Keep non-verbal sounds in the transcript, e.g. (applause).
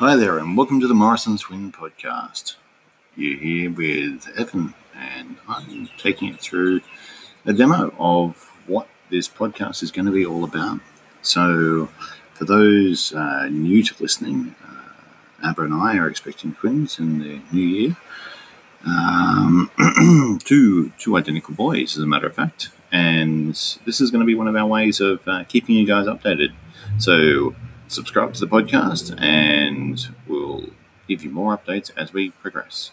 Hi there, and welcome to the Morrison Twin Podcast. You're here with Evan, and I'm taking it through a demo of what this podcast is going to be all about. So, for those uh, new to listening, uh, Abra and I are expecting twins in the new year. Um, (clears throat) two two identical boys, as a matter of fact, and this is going to be one of our ways of uh, keeping you guys updated. So subscribe to the podcast, and we'll give you more updates as we progress.